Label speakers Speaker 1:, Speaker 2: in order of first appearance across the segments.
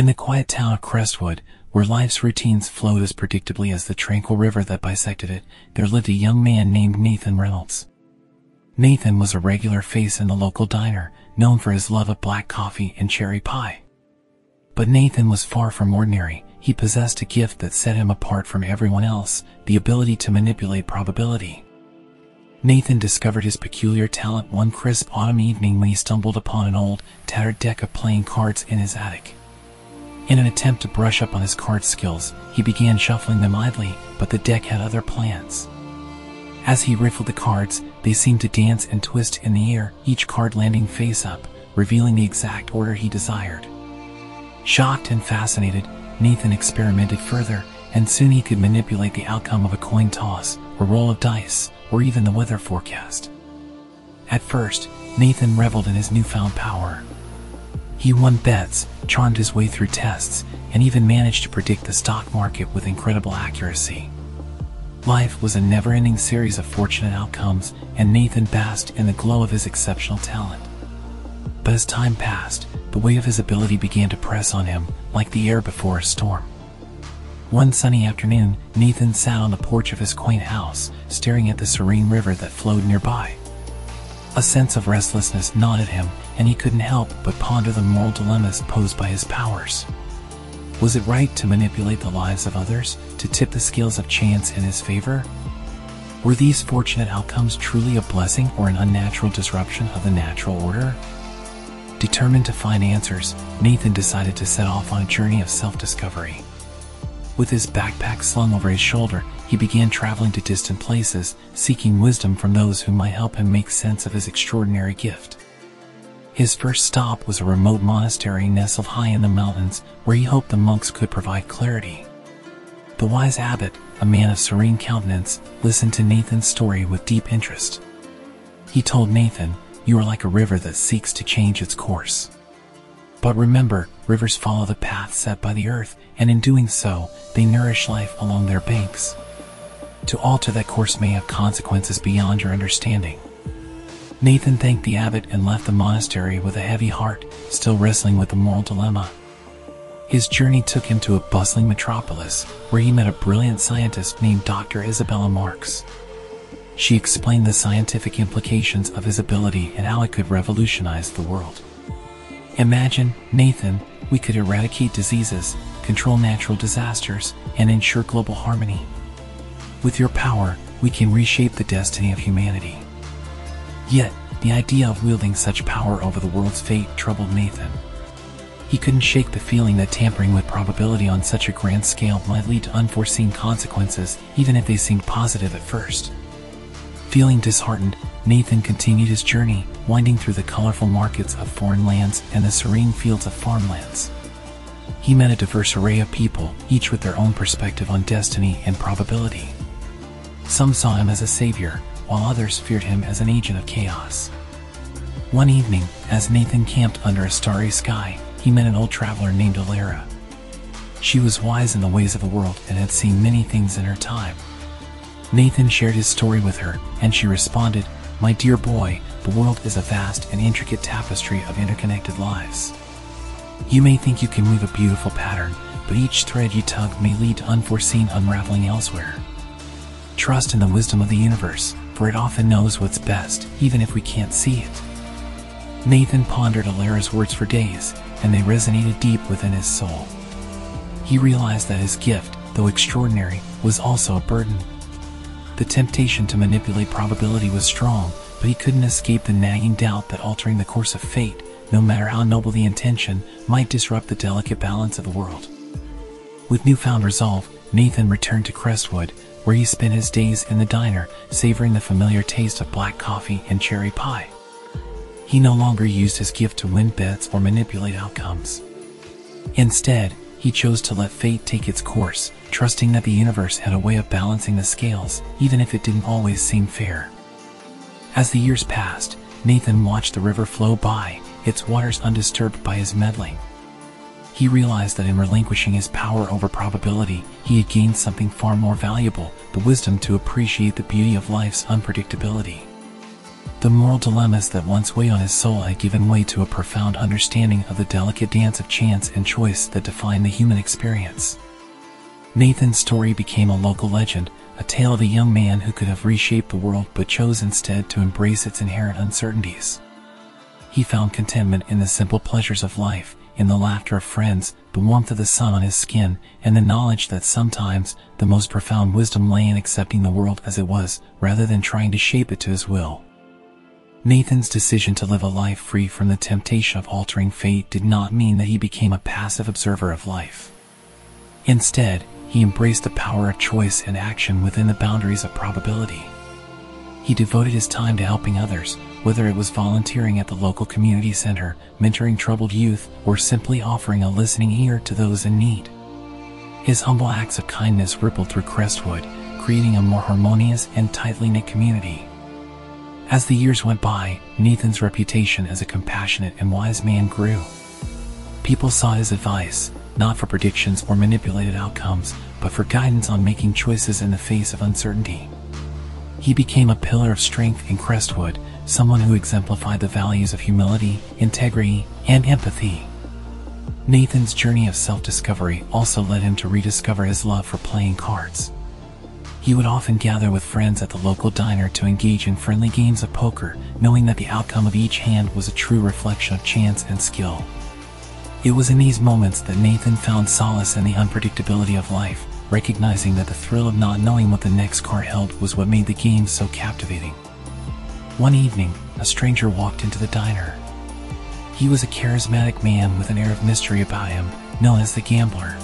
Speaker 1: In the quiet town of Crestwood, where life's routines flowed as predictably as the tranquil river that bisected it, there lived a young man named Nathan Reynolds. Nathan was a regular face in the local diner, known for his love of black coffee and cherry pie. But Nathan was far from ordinary. He possessed a gift that set him apart from everyone else, the ability to manipulate probability. Nathan discovered his peculiar talent one crisp autumn evening when he stumbled upon an old, tattered deck of playing cards in his attic. In an attempt to brush up on his card skills, he began shuffling them idly, but the deck had other plans. As he riffled the cards, they seemed to dance and twist in the air, each card landing face up, revealing the exact order he desired. Shocked and fascinated, Nathan experimented further, and soon he could manipulate the outcome of a coin toss, a roll of dice, or even the weather forecast. At first, Nathan reveled in his newfound power. He won bets, charmed his way through tests, and even managed to predict the stock market with incredible accuracy. Life was a never-ending series of fortunate outcomes, and Nathan basked in the glow of his exceptional talent. But as time passed, the weight of his ability began to press on him, like the air before a storm. One sunny afternoon, Nathan sat on the porch of his quaint house, staring at the serene river that flowed nearby. A sense of restlessness gnawed at him, and he couldn't help but ponder the moral dilemmas posed by his powers. Was it right to manipulate the lives of others, to tip the scales of chance in his favor? Were these fortunate outcomes truly a blessing or an unnatural disruption of the natural order? Determined to find answers, Nathan decided to set off on a journey of self-discovery. With his backpack slung over his shoulder, he began traveling to distant places, seeking wisdom from those who might help him make sense of his extraordinary gift. His first stop was a remote monastery nestled high in the mountains, where he hoped the monks could provide clarity. The wise abbot, a man of serene countenance, listened to Nathan's story with deep interest. He told Nathan, you are like a river that seeks to change its course. But remember, rivers follow the path set by the earth, and in doing so, they nourish life along their banks. To alter that course may have consequences beyond your understanding. Nathan thanked the abbot and left the monastery with a heavy heart, still wrestling with the moral dilemma. His journey took him to a bustling metropolis, where he met a brilliant scientist named Dr. Isabella Marks. She explained the scientific implications of his ability and how it could revolutionize the world. Imagine, Nathan, we could eradicate diseases, control natural disasters, and ensure global harmony. With your power, we can reshape the destiny of humanity. Yet, the idea of wielding such power over the world's fate troubled Nathan. He couldn't shake the feeling that tampering with probability on such a grand scale might lead to unforeseen consequences, even if they seemed positive at first. Feeling disheartened, Nathan continued his journey, winding through the colorful markets of foreign lands and the serene fields of farmlands. He met a diverse array of people, each with their own perspective on destiny and probability. Some saw him as a savior, while others feared him as an agent of chaos. One evening, as Nathan camped under a starry sky, he met an old traveler named Alara. She was wise in the ways of the world and had seen many things in her time. Nathan shared his story with her, and she responded, My dear boy, the world is a vast and intricate tapestry of interconnected lives. You may think you can weave a beautiful pattern, but each thread you tug may lead to unforeseen unraveling elsewhere. Trust in the wisdom of the universe, for it often knows what's best, even if we can't see it. Nathan pondered Alara's words for days, and they resonated deep within his soul. He realized that his gift, though extraordinary, was also a burden. The temptation to manipulate probability was strong, but he couldn't escape the nagging doubt that altering the course of fate, no matter how noble the intention, might disrupt the delicate balance of the world. With newfound resolve, Nathan returned to Crestwood, where he spent his days in the diner, savoring the familiar taste of black coffee and cherry pie. He no longer used his gift to win bets or manipulate outcomes. Instead, he chose to let fate take its course, trusting that the universe had a way of balancing the scales, even if it didn't always seem fair. As the years passed, Nathan watched the river flow by, its waters undisturbed by his meddling. He realized that in relinquishing his power over probability, he had gained something far more valuable, the wisdom to appreciate the beauty of life's unpredictability. The moral dilemmas that once weighed on his soul had given way to a profound understanding of the delicate dance of chance and choice that define the human experience. Nathan's story became a local legend, a tale of a young man who could have reshaped the world but chose instead to embrace its inherent uncertainties. He found contentment in the simple pleasures of life, in the laughter of friends, the warmth of the sun on his skin, and the knowledge that sometimes the most profound wisdom lay in accepting the world as it was, rather than trying to shape it to his will. Nathan's decision to live a life free from the temptation of altering fate did not mean that he became a passive observer of life. Instead, he embraced the power of choice and action within the boundaries of probability. He devoted his time to helping others, whether it was volunteering at the local community center, mentoring troubled youth, or simply offering a listening ear to those in need. His humble acts of kindness rippled through Crestwood, creating a more harmonious and tightly knit community. As the years went by, Nathan's reputation as a compassionate and wise man grew. People sought his advice, not for predictions or manipulated outcomes, but for guidance on making choices in the face of uncertainty. He became a pillar of strength in Crestwood, someone who exemplified the values of humility, integrity, and empathy. Nathan's journey of self-discovery also led him to rediscover his love for playing cards. He would often gather with friends at the local diner to engage in friendly games of poker, knowing that the outcome of each hand was a true reflection of chance and skill. It was in these moments that Nathan found solace in the unpredictability of life, recognizing that the thrill of not knowing what the next card held was what made the game so captivating. One evening, a stranger walked into the diner. He was a charismatic man with an air of mystery about him, known as the Gambler.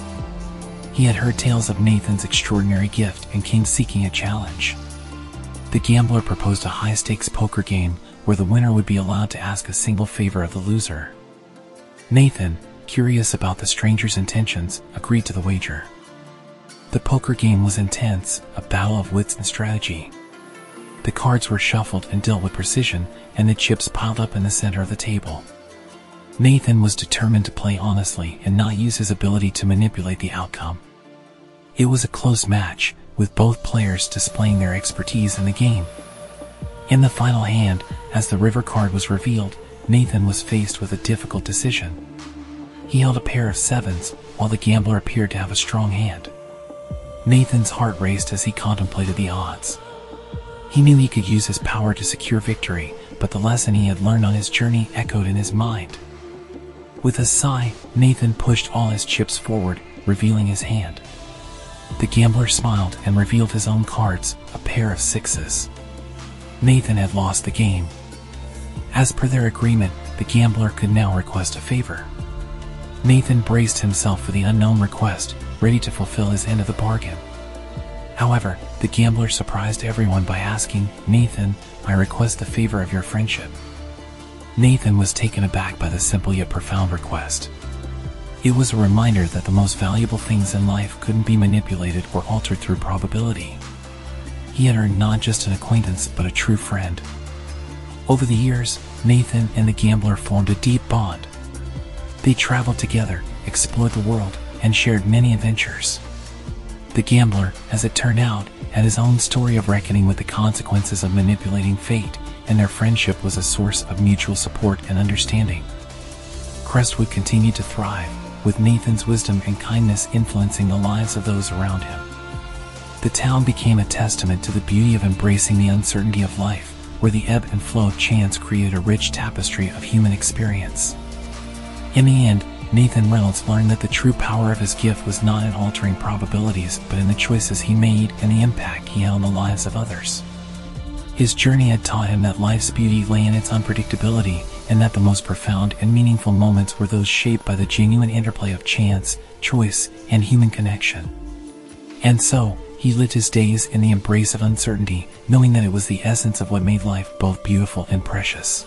Speaker 1: He had heard tales of Nathan's extraordinary gift and came seeking a challenge. The gambler proposed a high stakes poker game where the winner would be allowed to ask a single favor of the loser. Nathan, curious about the stranger's intentions, agreed to the wager. The poker game was intense, a battle of wits and strategy. The cards were shuffled and dealt with precision, and the chips piled up in the center of the table. Nathan was determined to play honestly and not use his ability to manipulate the outcome. It was a close match, with both players displaying their expertise in the game. In the final hand, as the river card was revealed, Nathan was faced with a difficult decision. He held a pair of sevens, while the gambler appeared to have a strong hand. Nathan's heart raced as he contemplated the odds. He knew he could use his power to secure victory, but the lesson he had learned on his journey echoed in his mind. With a sigh, Nathan pushed all his chips forward, revealing his hand. The gambler smiled and revealed his own cards, a pair of sixes. Nathan had lost the game. As per their agreement, the gambler could now request a favor. Nathan braced himself for the unknown request, ready to fulfill his end of the bargain. However, the gambler surprised everyone by asking, Nathan, I request the favor of your friendship. Nathan was taken aback by the simple yet profound request. It was a reminder that the most valuable things in life couldn't be manipulated or altered through probability. He had earned not just an acquaintance, but a true friend. Over the years, Nathan and the gambler formed a deep bond. They traveled together, explored the world, and shared many adventures. The gambler, as it turned out, had his own story of reckoning with the consequences of manipulating fate, and their friendship was a source of mutual support and understanding. Crestwood continued to thrive, with Nathan's wisdom and kindness influencing the lives of those around him. The town became a testament to the beauty of embracing the uncertainty of life, where the ebb and flow of chance created a rich tapestry of human experience. In the end, Nathan Reynolds learned that the true power of his gift was not in altering probabilities, but in the choices he made and the impact he had on the lives of others. His journey had taught him that life's beauty lay in its unpredictability, and that the most profound and meaningful moments were those shaped by the genuine interplay of chance, choice, and human connection. And so, he lived his days in the embrace of uncertainty, knowing that it was the essence of what made life both beautiful and precious.